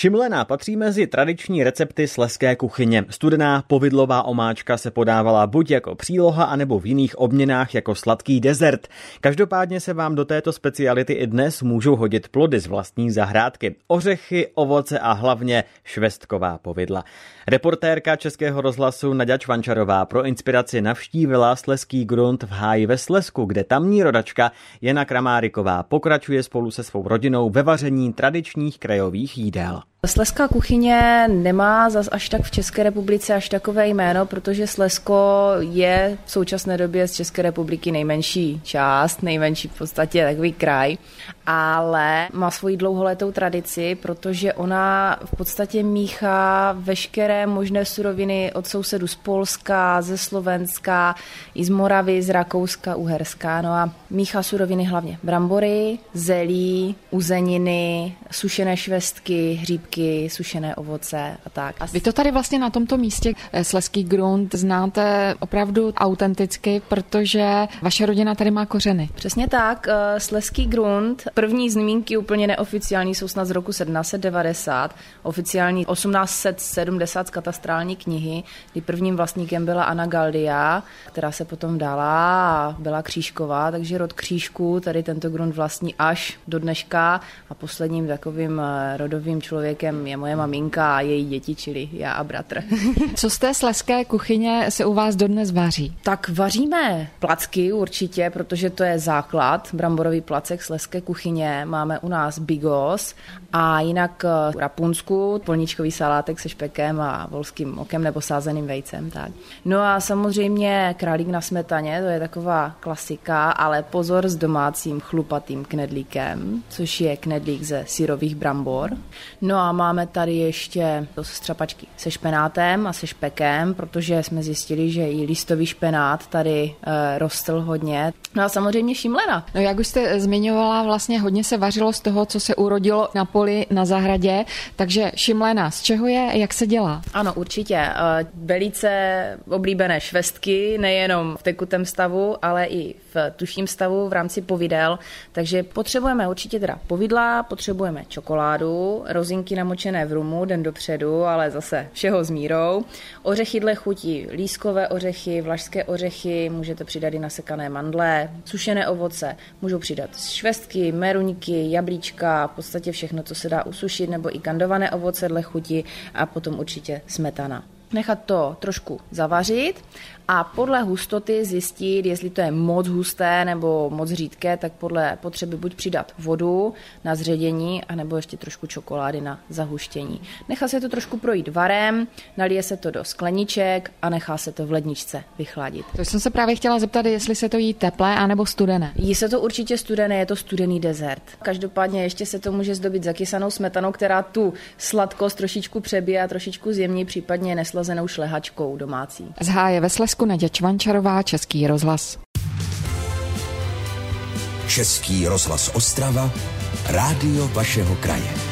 Šimlená patří mezi tradiční recepty sleské kuchyně. Studená povidlová omáčka se podávala buď jako příloha, anebo v jiných obměnách jako sladký dezert. Každopádně se vám do této speciality i dnes můžou hodit plody z vlastní zahrádky. Ořechy, ovoce a hlavně švestková povidla. Reportérka Českého rozhlasu Nadia Čvančarová pro inspiraci navštívila Sleský grunt v háji ve Slesku, kde tamní rodačka Jena Kramáriková pokračuje spolu se svou rodinou ve vaření tradičních krajových jídel. Sleská kuchyně nemá zas až tak v České republice až takové jméno, protože Slesko je v současné době z České republiky nejmenší část, nejmenší v podstatě takový kraj, ale má svoji dlouholetou tradici, protože ona v podstatě míchá veškeré možné suroviny od sousedu z Polska, ze Slovenska, i z Moravy, z Rakouska, Uherska. No a míchá suroviny hlavně brambory, zelí, uzeniny, sušené švestky, hříbky hřibky, sušené ovoce a tak. Vy to tady vlastně na tomto místě eh, Sleský grunt znáte opravdu autenticky, protože vaše rodina tady má kořeny. Přesně tak. Eh, Sleský grunt, první zmínky úplně neoficiální jsou snad z roku 1790, oficiální 1870 z katastrální knihy, kdy prvním vlastníkem byla Anna Galdia, která se potom dala a byla křížková, takže rod křížků tady tento grunt vlastní až do dneška a posledním takovým eh, rodovým člověkem člověkem je moje maminka a její děti, čili já a bratr. Co z té sleské kuchyně se u vás dodnes vaří? Tak vaříme placky určitě, protože to je základ, bramborový placek sleské kuchyně. Máme u nás bigos a jinak v Rapunsku polničkový salátek se špekem a volským okem nebo sázeným vejcem. Tak. No a samozřejmě králík na smetaně, to je taková klasika, ale pozor s domácím chlupatým knedlíkem, což je knedlík ze syrových brambor. No a máme tady ještě střapačky se špenátem a se špekem, protože jsme zjistili, že i listový špenát tady e, rostl hodně. No a samozřejmě šimlena. No jak už jste zmiňovala, vlastně hodně se vařilo z toho, co se urodilo na poli na zahradě, takže šimlena, z čeho je, jak se dělá? Ano, určitě. E, velice oblíbené švestky, nejenom v tekutém stavu, ale i v tuším stavu v rámci povidel, takže potřebujeme určitě teda povidla, potřebujeme čokoládu, rozinky namočené v rumu den dopředu, ale zase všeho s mírou. Ořechy dle chutí, lískové ořechy, vlašské ořechy, můžete přidat i nasekané mandle, sušené ovoce, můžou přidat švestky, meruňky, jablíčka, v podstatě všechno, co se dá usušit, nebo i kandované ovoce dle chuti a potom určitě smetana nechat to trošku zavařit a podle hustoty zjistit, jestli to je moc husté nebo moc řídké, tak podle potřeby buď přidat vodu na zředění, anebo ještě trošku čokolády na zahuštění. Nechá se to trošku projít varem, nalije se to do skleniček a nechá se to v ledničce vychladit. To jsem se právě chtěla zeptat, jestli se to jí teplé anebo studené. Jí se to určitě studené, je to studený dezert. Každopádně ještě se to může zdobit zakysanou smetanou, která tu sladkost trošičku přebije a trošičku zjemní, případně neslazenou šlehačkou domácí. Z háje ve Slesku Naděja Čvančarová, Český rozhlas. Český rozhlas Ostrava, rádio vašeho kraje.